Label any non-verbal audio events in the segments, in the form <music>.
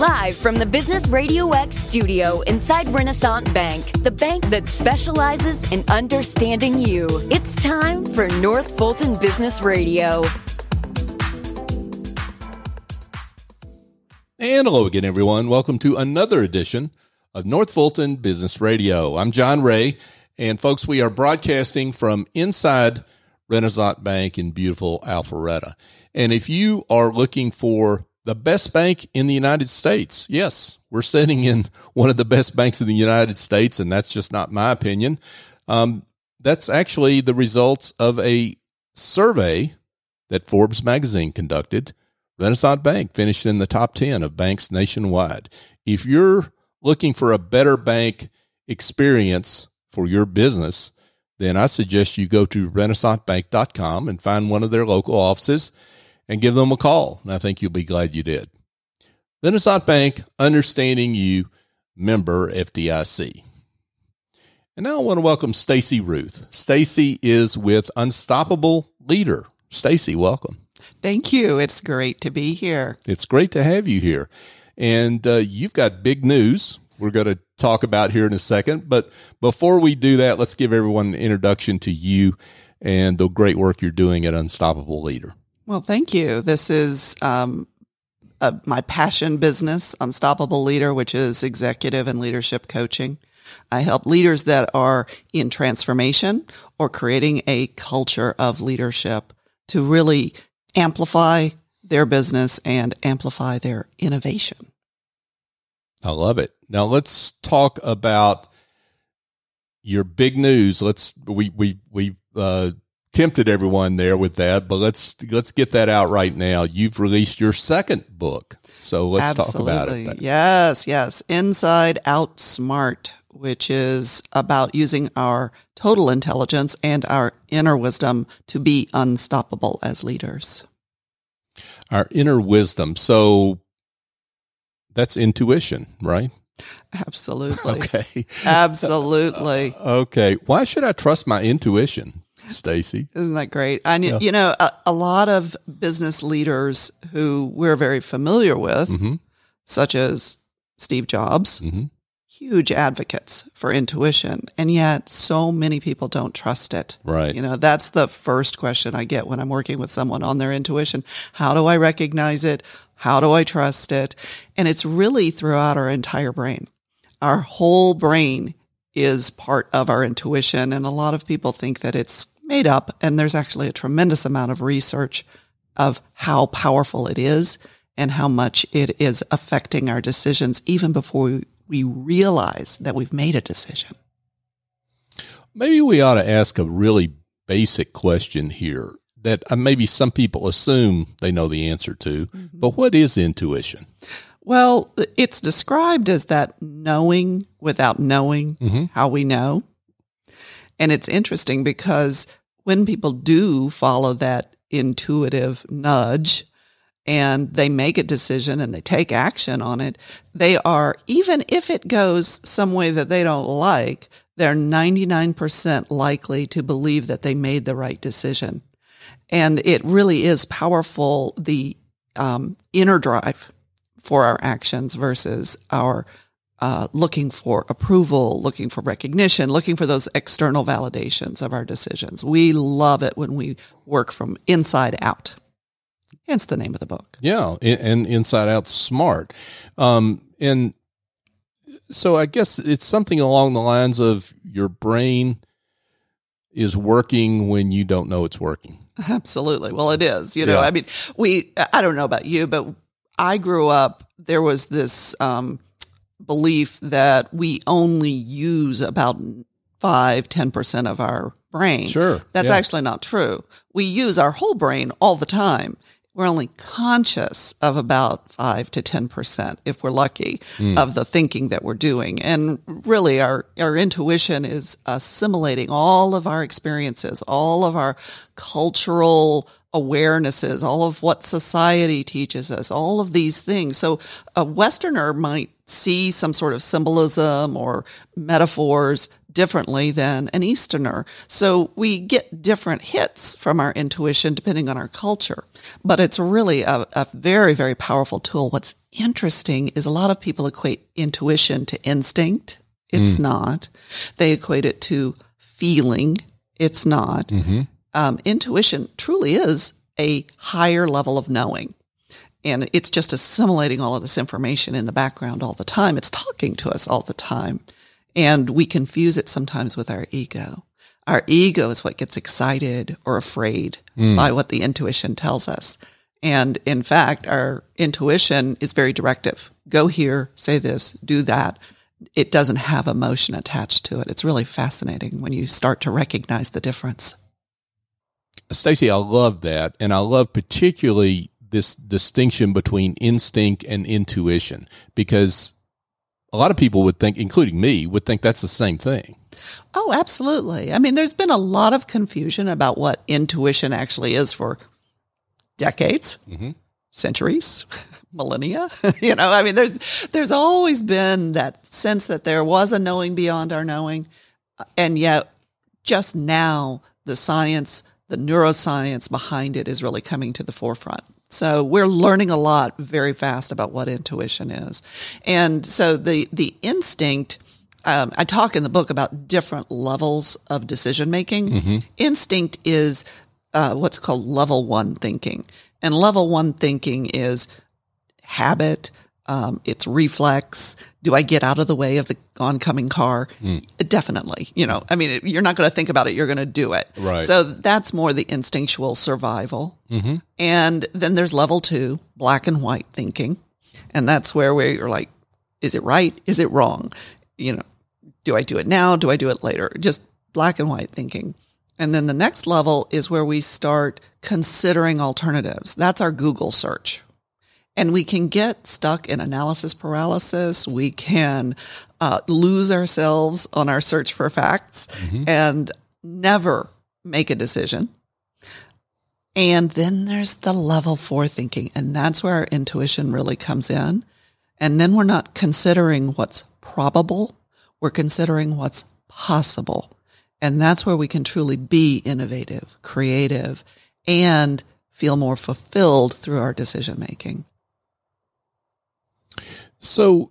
Live from the Business Radio X studio inside Renaissance Bank, the bank that specializes in understanding you. It's time for North Fulton Business Radio. And hello again, everyone. Welcome to another edition of North Fulton Business Radio. I'm John Ray, and folks, we are broadcasting from inside Renaissance Bank in beautiful Alpharetta. And if you are looking for the best bank in the United States, yes, we're sitting in one of the best banks in the United States, and that's just not my opinion. Um, that's actually the results of a survey that Forbes magazine conducted. Renaissance Bank finished in the top 10 of banks nationwide. If you're looking for a better bank experience for your business, then I suggest you go to renaissancebank.com and find one of their local offices and give them a call. And I think you'll be glad you did. Renaissance Bank, understanding you, member FDIC. And now I want to welcome Stacy Ruth. Stacy is with Unstoppable Leader. Stacy, welcome. Thank you. It's great to be here. It's great to have you here. And uh, you've got big news we're going to talk about here in a second. But before we do that, let's give everyone an introduction to you and the great work you're doing at Unstoppable Leader. Well, thank you. This is um, my passion business, Unstoppable Leader, which is executive and leadership coaching. I help leaders that are in transformation or creating a culture of leadership to really amplify their business and amplify their innovation. I love it. Now let's talk about your big news. Let's we we we uh, tempted everyone there with that, but let's let's get that out right now. You've released your second book, so let's Absolutely. talk about it. Yes, yes, Inside Out Smart, which is about using our total intelligence and our inner wisdom to be unstoppable as leaders. Our inner wisdom. So that's intuition, right? Absolutely. <laughs> Okay. Absolutely. <laughs> okay. Why should I trust my intuition? Stacy. Isn't that great? I yeah. you know a, a, lot of business leaders who we're very familiar with, mm-hmm. such as Steve Jobs, mm-hmm. huge advocates for intuition, and yet so many people don't trust it. Right. You know, that's the first question I get when I'm working with someone on their intuition. How do I recognize it? How do I trust it? And it's really throughout our entire brain. Our whole brain is part of our intuition. And a lot of people think that it's made up. And there's actually a tremendous amount of research of how powerful it is and how much it is affecting our decisions even before we, we realize that we've made a decision. Maybe we ought to ask a really basic question here that uh, maybe some people assume they know the answer to, mm-hmm. but what is intuition? Well, it's described as that knowing without knowing mm-hmm. how we know. And it's interesting because when people do follow that intuitive nudge and they make a decision and they take action on it, they are, even if it goes some way that they don't like, they're 99% likely to believe that they made the right decision. And it really is powerful, the um, inner drive for our actions versus our uh, looking for approval, looking for recognition, looking for those external validations of our decisions. We love it when we work from inside out. Hence the name of the book. Yeah, and Inside Out Smart. Um, and so I guess it's something along the lines of your brain is working when you don't know it's working. Absolutely. Well, it is. You know, yeah. I mean, we, I don't know about you, but I grew up, there was this, um, belief that we only use about five, 10% of our brain. Sure. That's yeah. actually not true. We use our whole brain all the time. We're only conscious of about five to 10%, if we're lucky, mm. of the thinking that we're doing. And really our, our intuition is assimilating all of our experiences, all of our cultural awarenesses, all of what society teaches us, all of these things. So a Westerner might see some sort of symbolism or metaphors differently than an Easterner. So we get different hits from our intuition depending on our culture. But it's really a, a, very, very powerful tool. What's interesting is a lot of people equate intuition to instinct. It's mm. not. They equate it to feeling. It's not. Mm-hmm. Um, intuition truly is a higher level of knowing. And it's just assimilating all of this information in the background all the time. It's talking to us all the time. And we confuse it sometimes with our ego. Our ego is what gets excited or afraid mm. by what the intuition tells us. And in fact, our intuition is very directive. Go here, say this, do that. It doesn't have emotion attached to it. It's really fascinating when you start to recognize the difference. Stacy, I love that. And I love particularly this distinction between instinct and intuition because a lot of people would think, including me, would think that's the same thing. Oh, absolutely. I mean, there's been a lot of confusion about what intuition actually is for decades, mm-hmm. centuries, <laughs> millennia. <laughs> you know, I mean, there's there's always been that sense that there was a knowing beyond our knowing, and yet just now the science, the neuroscience behind it is really coming to the forefront. So we're learning a lot very fast about what intuition is. And so the, the instinct, um, I talk in the book about different levels of decision making. Mm-hmm. Instinct is uh, what's called level one thinking. And level one thinking is habit, um, it's reflex. Do I get out of the way of the oncoming car? Mm. Definitely. You know, I mean, you're not going to think about it. You're going to do it. Right. So that's more the instinctual survival. Mm-hmm. And then there's level two, black and white thinking. And that's where we're like, is it right? Is it wrong? You know, do I do it now? Do I do it later? Just black and white thinking. And then the next level is where we start considering alternatives. That's our Google search. And we can get stuck in analysis paralysis. We can uh, lose ourselves on our search for facts mm-hmm. and never make a decision. And then there's the level four thinking, and that's where our intuition really comes in. And then we're not considering what's probable, we're considering what's possible. And that's where we can truly be innovative, creative, and feel more fulfilled through our decision making. So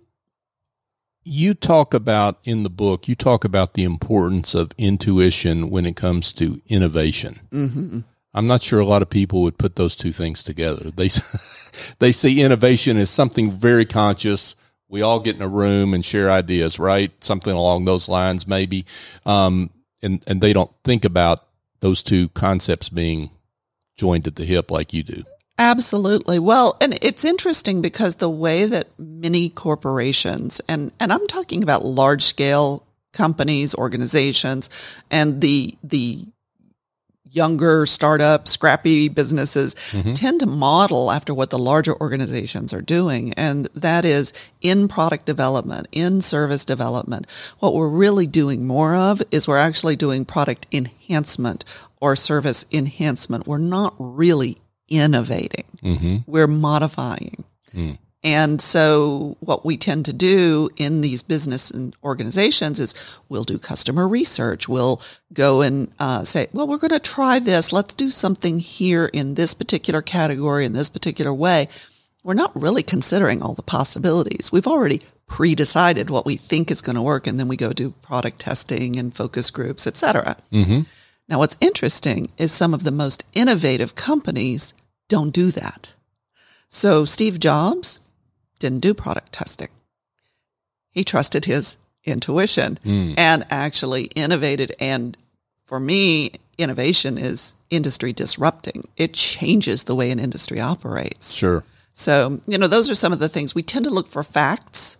you talk about in the book, you talk about the importance of intuition when it comes to innovation. Mm-hmm. I'm not sure a lot of people would put those two things together. They <laughs> they see innovation as something very conscious. We all get in a room and share ideas, right? Something along those lines, maybe. Um, and and they don't think about those two concepts being joined at the hip like you do. Absolutely. Well, and it's interesting because the way that many corporations and and I'm talking about large scale companies, organizations and the the younger startup scrappy businesses mm-hmm. tend to model after what the larger organizations are doing and that is in product development in service development what we're really doing more of is we're actually doing product enhancement or service enhancement we're not really innovating. Mm-hmm. We're modifying. Mm. And so what we tend to do in these business and organizations is we'll do customer research. We'll go and uh, say, well, we're going to try this. Let's do something here in this particular category in this particular way. We're not really considering all the possibilities. We've already pre-decided what we think is going to work. And then we go do product testing and focus groups, et cetera. Mm-hmm. Now, what's interesting is some of the most innovative companies don't do that. So Steve Jobs didn't do product testing. He trusted his intuition mm. and actually innovated. And for me, innovation is industry disrupting. It changes the way an industry operates. Sure. So, you know, those are some of the things we tend to look for facts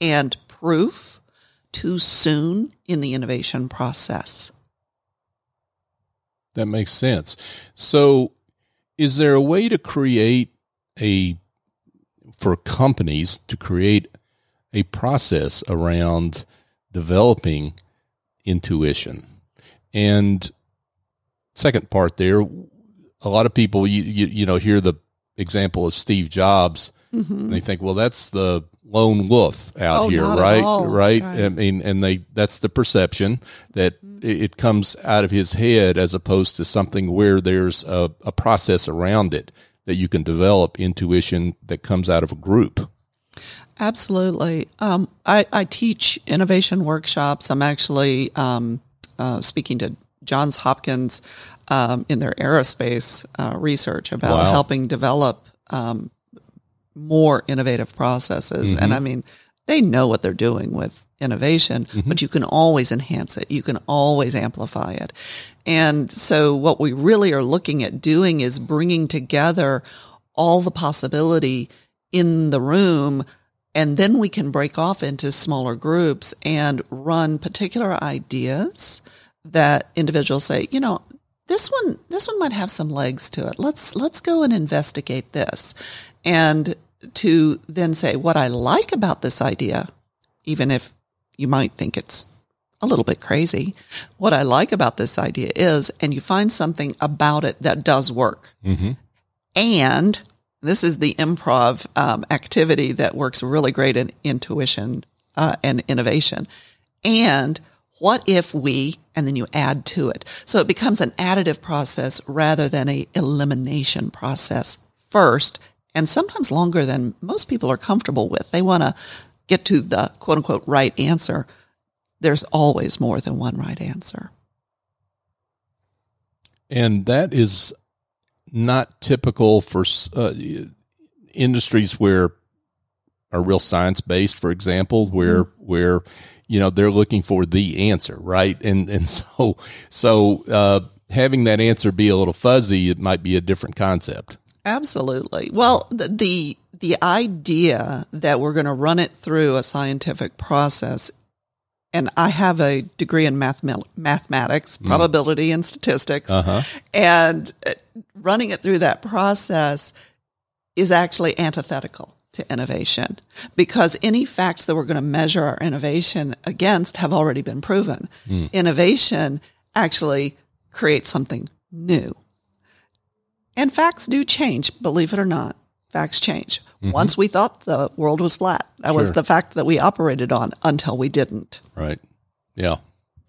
and proof too soon in the innovation process. That makes sense. So, is there a way to create a for companies to create a process around developing intuition? And second part there, a lot of people you you, you know hear the example of Steve Jobs, mm-hmm. and they think, well, that's the lone wolf out Oh, here, right? Right? Right. I mean, and they that's the perception that it it comes out of his head as opposed to something where there's a, a process around it that you can develop intuition that comes out of a group. Absolutely. Um, I, I teach innovation workshops. I'm actually um, uh, speaking to Johns Hopkins um, in their aerospace uh, research about Wow. helping develop um, more innovative processes. And mm-hmm. I mean, they know what they're doing with innovation, mm-hmm. but you can always enhance it. You can always amplify it. And so what we really are looking at doing is bringing together all the possibility in the room and then we can break off into smaller groups and run particular ideas that individuals say, you know, this one this one might have some legs to it. Let's let's go and investigate this. And to then say what I like about this idea, even if you might think it's a little bit crazy, what I like about this idea is, and you find something about it that does work. And this is the improv um, activity that works really great in intuition uh, and innovation. And what if we, and then you add to it. So it becomes an additive process rather than a elimination process first, and sometimes longer than most people are comfortable with. They want to get to the quote unquote right answer. There's always more than one right answer. and that is not typical for uh, industries where are real science based for example where where you know they're looking for the answer right and and <laughs> so so uh, having that answer be a little fuzzy it might be a different concept Absolutely. Well, the the, the idea that we're going to run it through a scientific process, and I have a degree in math, mathematics, probability, and statistics, uh-huh and uh, running it through that process is actually antithetical to innovation because any facts that we're going to measure our innovation against have already been proven. Innovation actually creates something new. And facts do change, believe it or not. Facts change. Once we thought the world was flat. That was the fact that we operated on until we didn't. Right. Yeah,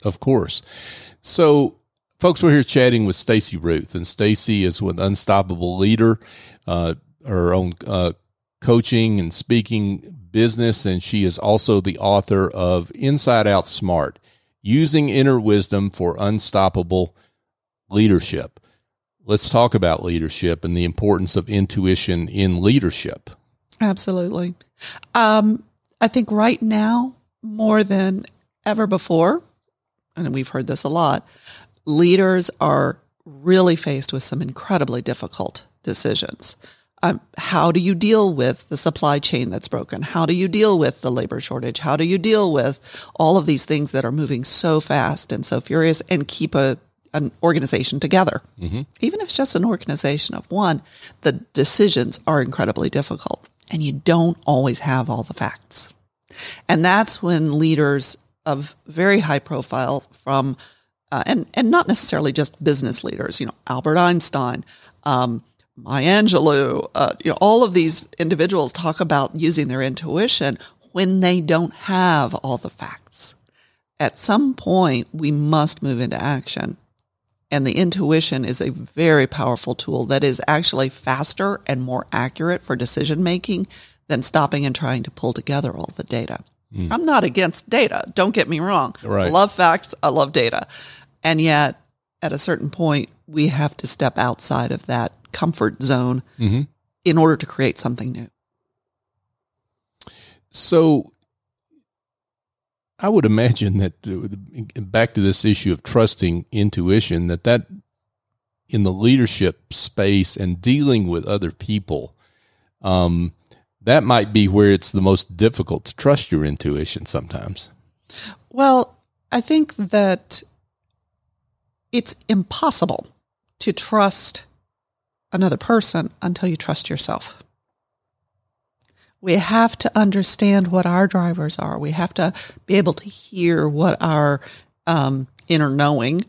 of course. So, folks, we're here chatting with Stacy Ruth, and Stacy is an Unstoppable Leader, uh, her own uh, coaching and speaking business, and she is also the author of Inside Out Smart: Using Inner Wisdom for Unstoppable Leadership. Let's talk about leadership and the importance of intuition in leadership. Absolutely. Um, I think right now, more than ever before, and we've heard this a lot, leaders are really faced with some incredibly difficult decisions. Um, how do you deal with the supply chain that's broken? How do you deal with the labor shortage? How do you deal with all of these things that are moving so fast and so furious and keep a an organization together? Even if it's just an organization of one, the decisions are incredibly difficult and you don't always have all the facts. And that's when leaders of very high profile from, uh, and, and not necessarily just business leaders, you know, Albert Einstein, um, Maya Angelou, uh, you know, all of these individuals talk about using their intuition when they don't have all the facts. At some point, we must move into action. And the intuition is a very powerful tool that is actually faster and more accurate for decision making than stopping and trying to pull together all the data. Hmm. I'm not against data. Don't get me wrong. Right. I love facts. I love data. And yet, at a certain point, we have to step outside of that comfort zone mm-hmm. in order to create something new. So I would imagine that uh, back to this issue of trusting intuition that that in the leadership space and dealing with other people um, that might be where it's the most difficult to trust your intuition sometimes. Well, I think that it's impossible to trust another person until you trust yourself. We have to understand what our drivers are. We have to be able to hear what our um, inner knowing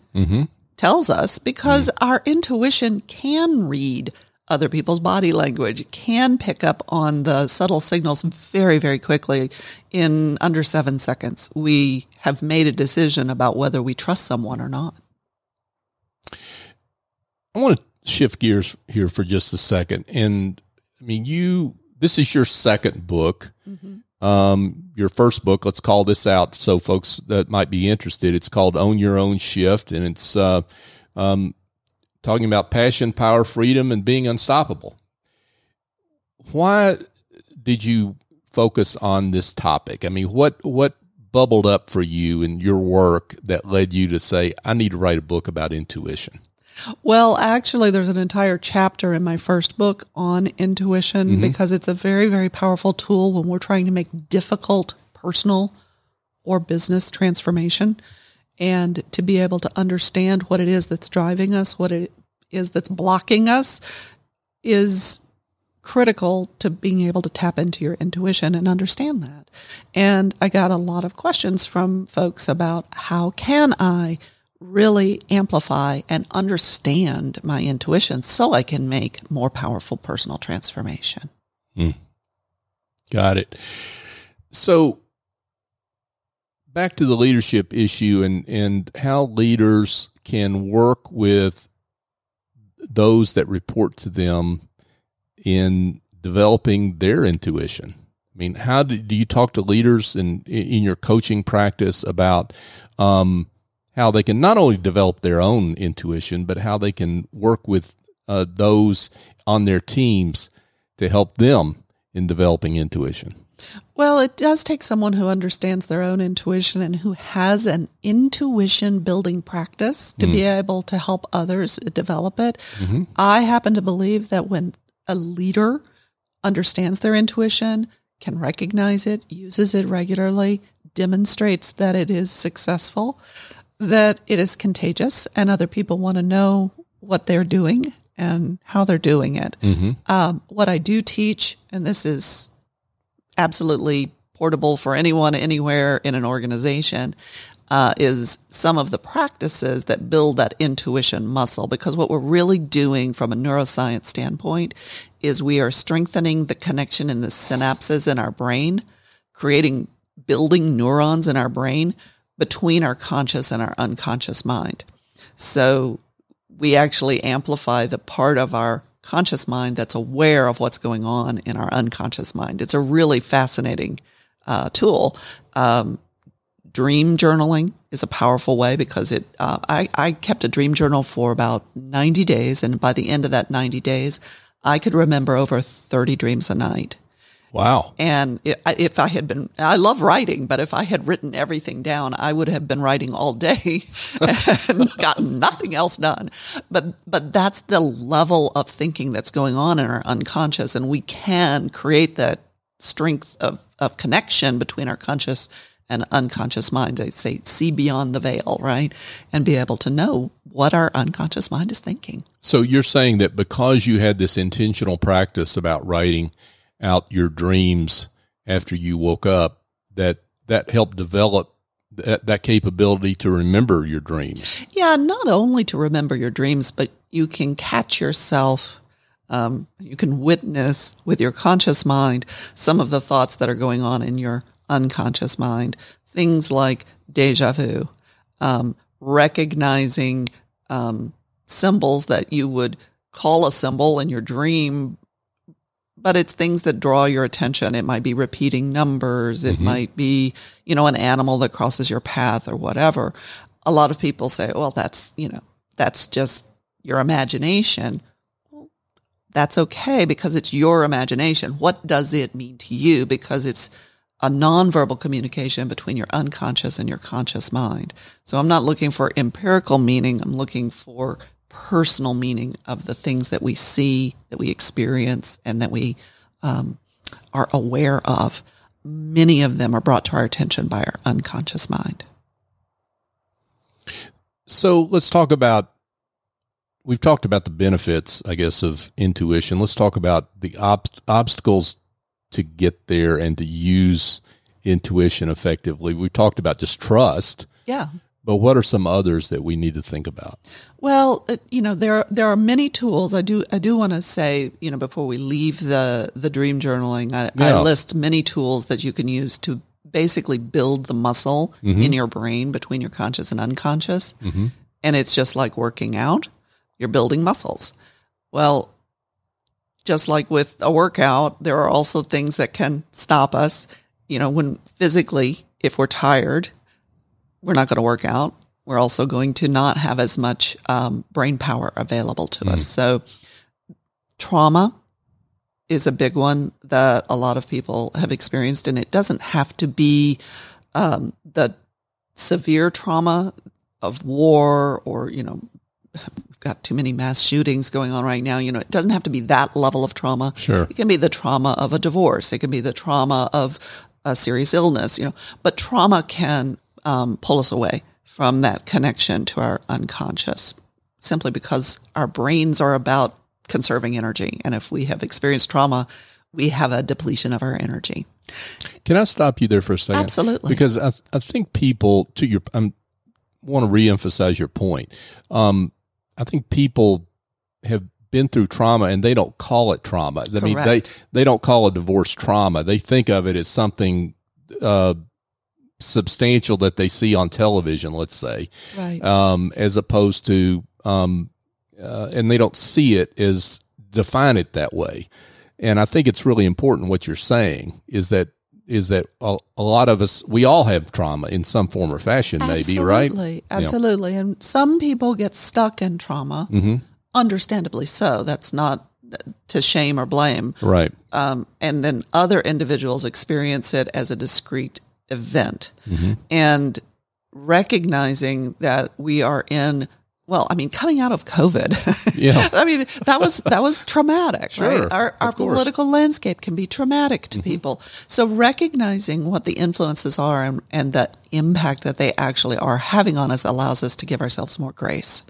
tells us because our intuition can read other people's body language, can pick up on the subtle signals very, very quickly in under seven seconds. We have made a decision about whether we trust someone or not. I want to shift gears here for just a second. And I mean, you, this is your second book. Mm-hmm. Um, your first book, let's call this out so folks that might be interested. It's called Own Your Own Shift, and it's uh, um, talking about passion, power, freedom, and being unstoppable. Why did you focus on this topic? I mean, what what bubbled up for you in your work that led you to say, I need to write a book about intuition? Well, actually, there's an entire chapter in my first book on intuition mm-hmm. because it's a very, very powerful tool when we're trying to make difficult personal or business transformation. And to be able to understand what it is that's driving us, what it is that's blocking us, is critical to being able to tap into your intuition and understand that. And I got a lot of questions from folks about how can I really amplify and understand my intuition so I can make more powerful personal transformation. Mm. Got it. So back to the leadership issue and, and how leaders can work with those that report to them in developing their intuition. I mean, how do, do you talk to leaders in in your coaching practice about um, how they can not only develop their own intuition, but how they can work with uh, those on their teams to help them in developing intuition? Well, it does take someone who understands their own intuition and who has an intuition building practice to mm. be able to help others develop it. Mm-hmm. I happen to believe that when a leader understands their intuition, can recognize it, uses it regularly, demonstrates that it is successful, that it is contagious and other people want to know what they're doing and how they're doing it. Mm-hmm. Um, what I do teach, and this is absolutely portable for anyone, anywhere in an organization, uh, is some of the practices that build that intuition muscle. Because what we're really doing from a neuroscience standpoint is we are strengthening the connection in the synapses in our brain, creating, building neurons in our brain between our conscious and our unconscious mind. So we actually amplify the part of our conscious mind that's aware of what's going on in our unconscious mind. It's a really fascinating uh, tool. Um, dream journaling is a powerful way because it. Uh, I, I kept a dream journal for about ninety days, and by the end of that ninety days, I could remember over thirty dreams a night. Wow. And if I had been, I love writing, but if I had written everything down, I would have been writing all day <laughs> and gotten nothing else done. But, but that's the level of thinking that's going on in our unconscious. And we can create that strength of, of connection between our conscious and unconscious mind. I say see beyond the veil, right? And be able to know what our unconscious mind is thinking. So you're saying that because you had this intentional practice about writing, out your dreams after you woke up that that helped develop that, that capability to remember your dreams. Yeah not only to remember your dreams but you can catch yourself um, you can witness with your conscious mind some of the thoughts that are going on in your unconscious mind. Things like deja vu um, recognizing um, symbols that you would call a symbol in your dream but it's things that draw your attention. It might be repeating numbers. It mm-hmm. might be, you know, an animal that crosses your path or whatever. A lot of people say, well, that's, you know, that's just your imagination. Well, that's okay because it's your imagination. What does it mean to you? Because it's a nonverbal communication between your unconscious and your conscious mind. So I'm not looking for empirical meaning. I'm looking for personal meaning of the things that we see, that we experience, and that we um, are aware of. Many of them are brought to our attention by our unconscious mind. So let's talk about. We've talked about the benefits, I guess, of intuition. Let's talk about the ob- obstacles to get there and to use intuition effectively. We talked about just trust. Yeah. But what are some others that we need to think about? Well, uh, you know, there there are many tools. I do I do want to say, you know, before we leave the the dream journaling, I, Yeah. I list many tools that you can use to basically build the muscle in your brain between your conscious and unconscious. And it's just like working out. You're building muscles. Well, just like with a workout, there are also things that can stop us. You know, when physically, if we're tired, we're not going to work out. We're also going to not have as much um, brain power available to us. So, trauma is a big one that a lot of people have experienced, and it doesn't have to be um, the severe trauma of war or you know we've got too many mass shootings going on right now you know it doesn't have to be that level of trauma Sure. it can be the trauma of a divorce it can be the trauma of a serious illness you know but trauma can um, pull us away from that connection to our unconscious simply because our brains are about conserving energy and if we have experienced trauma we have a depletion of our energy Can I stop you there for a second? Absolutely. Because I, I think people to your I want to reemphasize your point. Um, I think people have been through trauma and they don't call it trauma. I mean, they they don't call a divorce trauma. They think of it as something uh, substantial that they see on television. Let's say, right um, as opposed to, um, uh, and they don't see it as define it that way. And I think it's really important what you're saying is that is that a, a lot of us we all have trauma in some form or fashion, maybe right? Absolutely, absolutely. And some people get stuck in trauma, Mm-hmm. understandably so. That's not to shame or blame. Right. Um, and then other individuals experience it as a discrete event. Mm-hmm. And recognizing that we are in, well, I mean, coming out of COVID, <laughs> Yeah. I mean, that was that was traumatic, Sure, right? Our, our political landscape can be traumatic to people. So recognizing what the influences are and, and the impact that they actually are having on us allows us to give ourselves more grace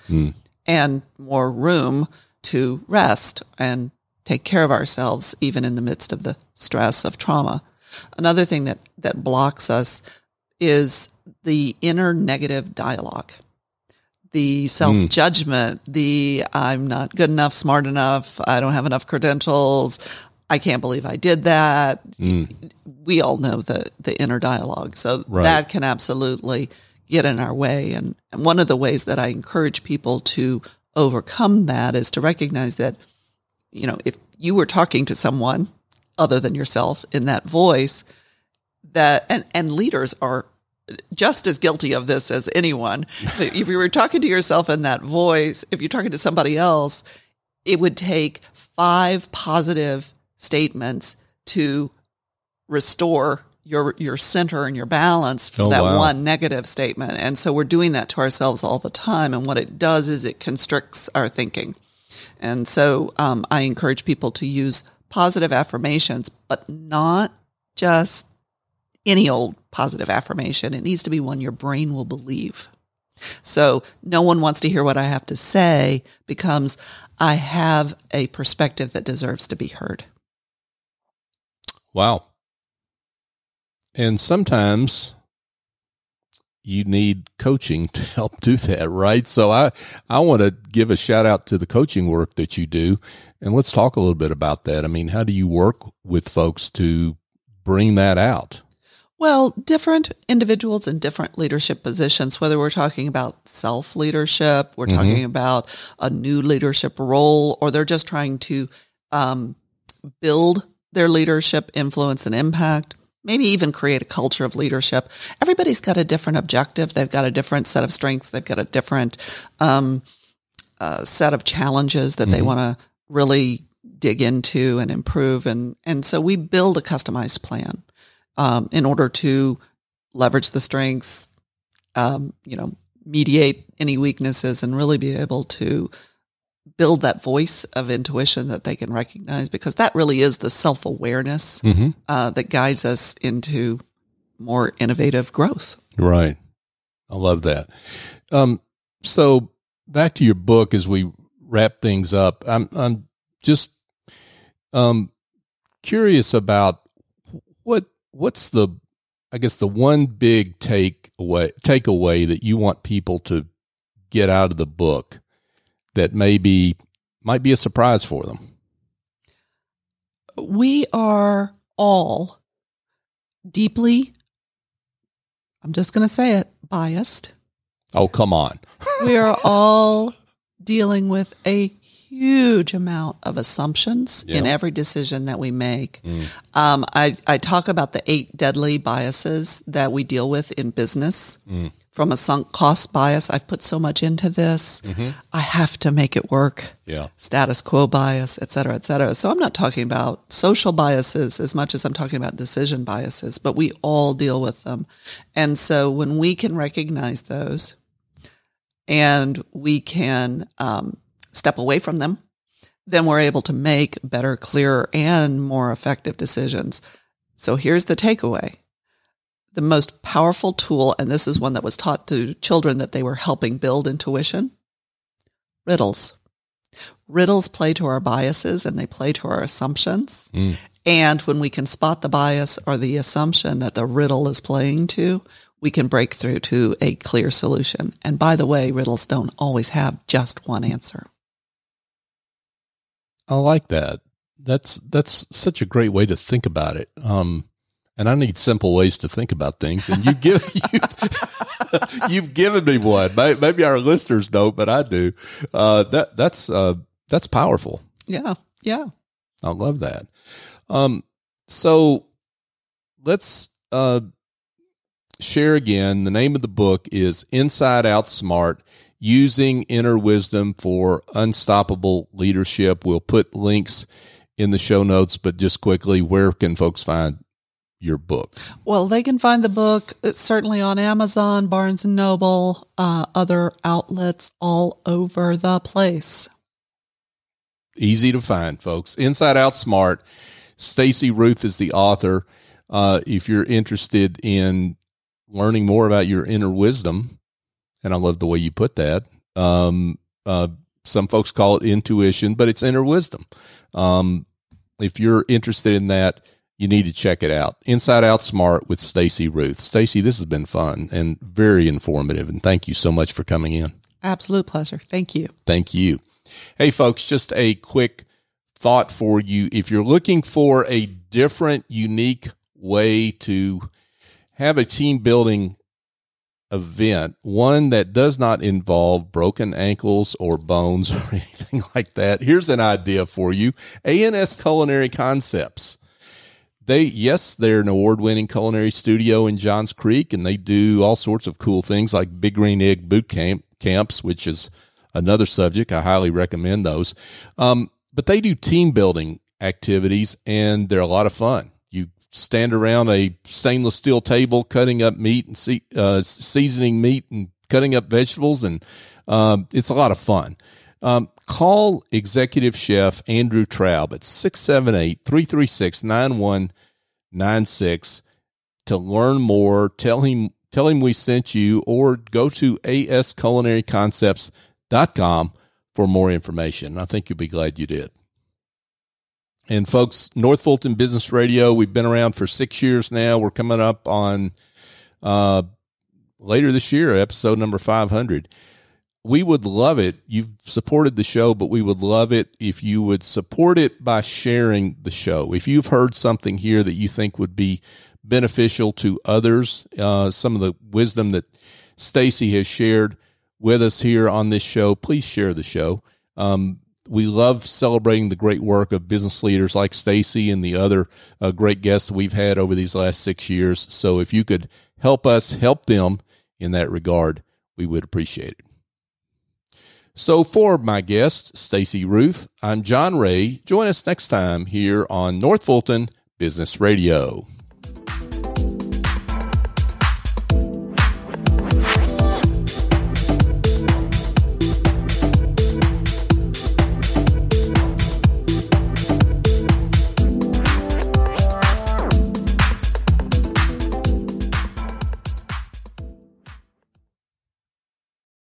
and more room to rest and take care of ourselves, even in the midst of the stress of trauma. Another thing that, that blocks us is the inner negative dialogue the self judgment, hmm. the I'm not good enough, smart enough, I don't have enough credentials, I can't believe I did that. Hmm. We all know the the inner dialogue, so Right. that can absolutely get in our way. And, and one of the ways that I encourage people to overcome that is to recognize that you know if you were talking to someone other than yourself in that voice, that and and leaders are just as guilty of this as anyone. <laughs> If you were talking to yourself in that voice, if you're talking to somebody else, it would take five positive statements to restore your your center and your balance for Oh, that wow. one negative statement. And so we're doing that to ourselves all the time. And what it does is it constricts our thinking. And so um, I encourage people to use positive affirmations, but not just any old positive affirmation. It needs to be one your brain will believe. So no one wants to hear what I have to say becomes I have a perspective that deserves to be heard. Wow. And sometimes you need coaching to help do that, right? So I I want to give a shout out to the coaching work that you do and let's talk a little bit about that. I mean, how do you work with folks to bring that out? Well, different individuals in different leadership positions, whether we're talking about self leadership, we're talking about a new leadership role, or they're just trying to um, build their leadership influence and impact, maybe even create a culture of leadership. Everybody's got a different objective. They've got a different set of strengths. They've got a different um, uh, set of challenges that they want to really dig into and improve. And, and so we build a customized plan um, in order to leverage the strengths, um, you know, mediate any weaknesses and really be able to build that voice of intuition that they can recognize because that really is the self awareness Mm-hmm. uh, that guides us into more innovative growth. Right. I love that. Um, so back to your book as we wrap things up. I'm I'm just um curious about what what's the I guess the one big take away takeaway that you want people to get out of the book that maybe might be a surprise for them? We are all deeply, I'm just going to say it, biased. Oh, come on. we are all <laughs> dealing with a huge amount of assumptions in every decision that we make. Mm. Um, I, I talk about the eight deadly biases that we deal with in business. Mm. From a sunk cost bias, I've put so much into this. Mm-hmm. I have to make it work. Yeah. Status quo bias, et cetera, et cetera. So I'm not talking about social biases as much as I'm talking about decision biases, but we all deal with them. And so when we can recognize those and we can um, step away from them, then we're able to make better, clearer, and more effective decisions. So here's the takeaway. The most powerful tool, and this is one that was taught to children that they were helping build intuition riddles. Riddles play to our biases and they play to our assumptions. Mm. And when we can spot the bias or the assumption that the riddle is playing to, we can break through to a clear solution. And by the way, riddles don't always have just one answer. I like that. That's that's such a great way to think about it. Um, and I need simple ways to think about things. And you give you've, <laughs> <laughs> you've given me one. Maybe our listeners don't, but I do. Uh, that that's uh, that's powerful. Yeah, yeah. I love that. Um, so let's uh, share again. The name of the book is Inside Out Smart using inner wisdom for unstoppable leadership. We'll put links in the show notes, but just quickly, where can folks find your book? Well, they can find the book it's certainly on Amazon, Barnes and Noble, uh, other outlets all over the place. Easy to find, folks. Inside Out Smart. Stacy Ruth is the author. Uh, if you're interested in learning more about your inner wisdom, and I love the way you put that. Um, uh, some folks call it intuition, but it's inner wisdom. Um, if you're interested in that, you need to check it out. Inside Out Smart with Stacy Ruth. Stacy, this has been fun and very informative, and thank you so much for coming in. Absolute pleasure. Thank you. Thank you. Hey, folks, just a quick thought for you. If you're looking for a different, unique way to have a team building event, one that does not involve broken ankles or bones <laughs> or anything like that. Here's an idea for you ANS Culinary Concepts. They, yes, they're an award winning culinary studio in Johns Creek, and they do all sorts of cool things like Big Green Egg Boot Camp camps, which is another subject. I highly recommend those. Um, but they do team building activities, and they're a lot of fun stand around a stainless steel table cutting up meat and see, uh, seasoning meat and cutting up vegetables, and um, it's a lot of fun. Um, call Executive Chef Andrew Traub at 678 336 9196 to learn more. Tell him, tell him we sent you, or go to asculinaryconcepts.com for more information. I think you'll be glad you did. And folks, North Fulton Business Radio, we've been around for six years now. We're coming up on uh, later this year, episode number 500. We would love it. You've supported the show, but we would love it if you would support it by sharing the show. If you've heard something here that you think would be beneficial to others, uh, some of the wisdom that Stacy has shared with us here on this show, please share the show. Um, we love celebrating the great work of business leaders like Stacy and the other uh, great guests we've had over these last six years. So if you could help us help them in that regard, we would appreciate it. So for my guest, Stacy Ruth, I'm John Ray. Join us next time here on North Fulton Business Radio.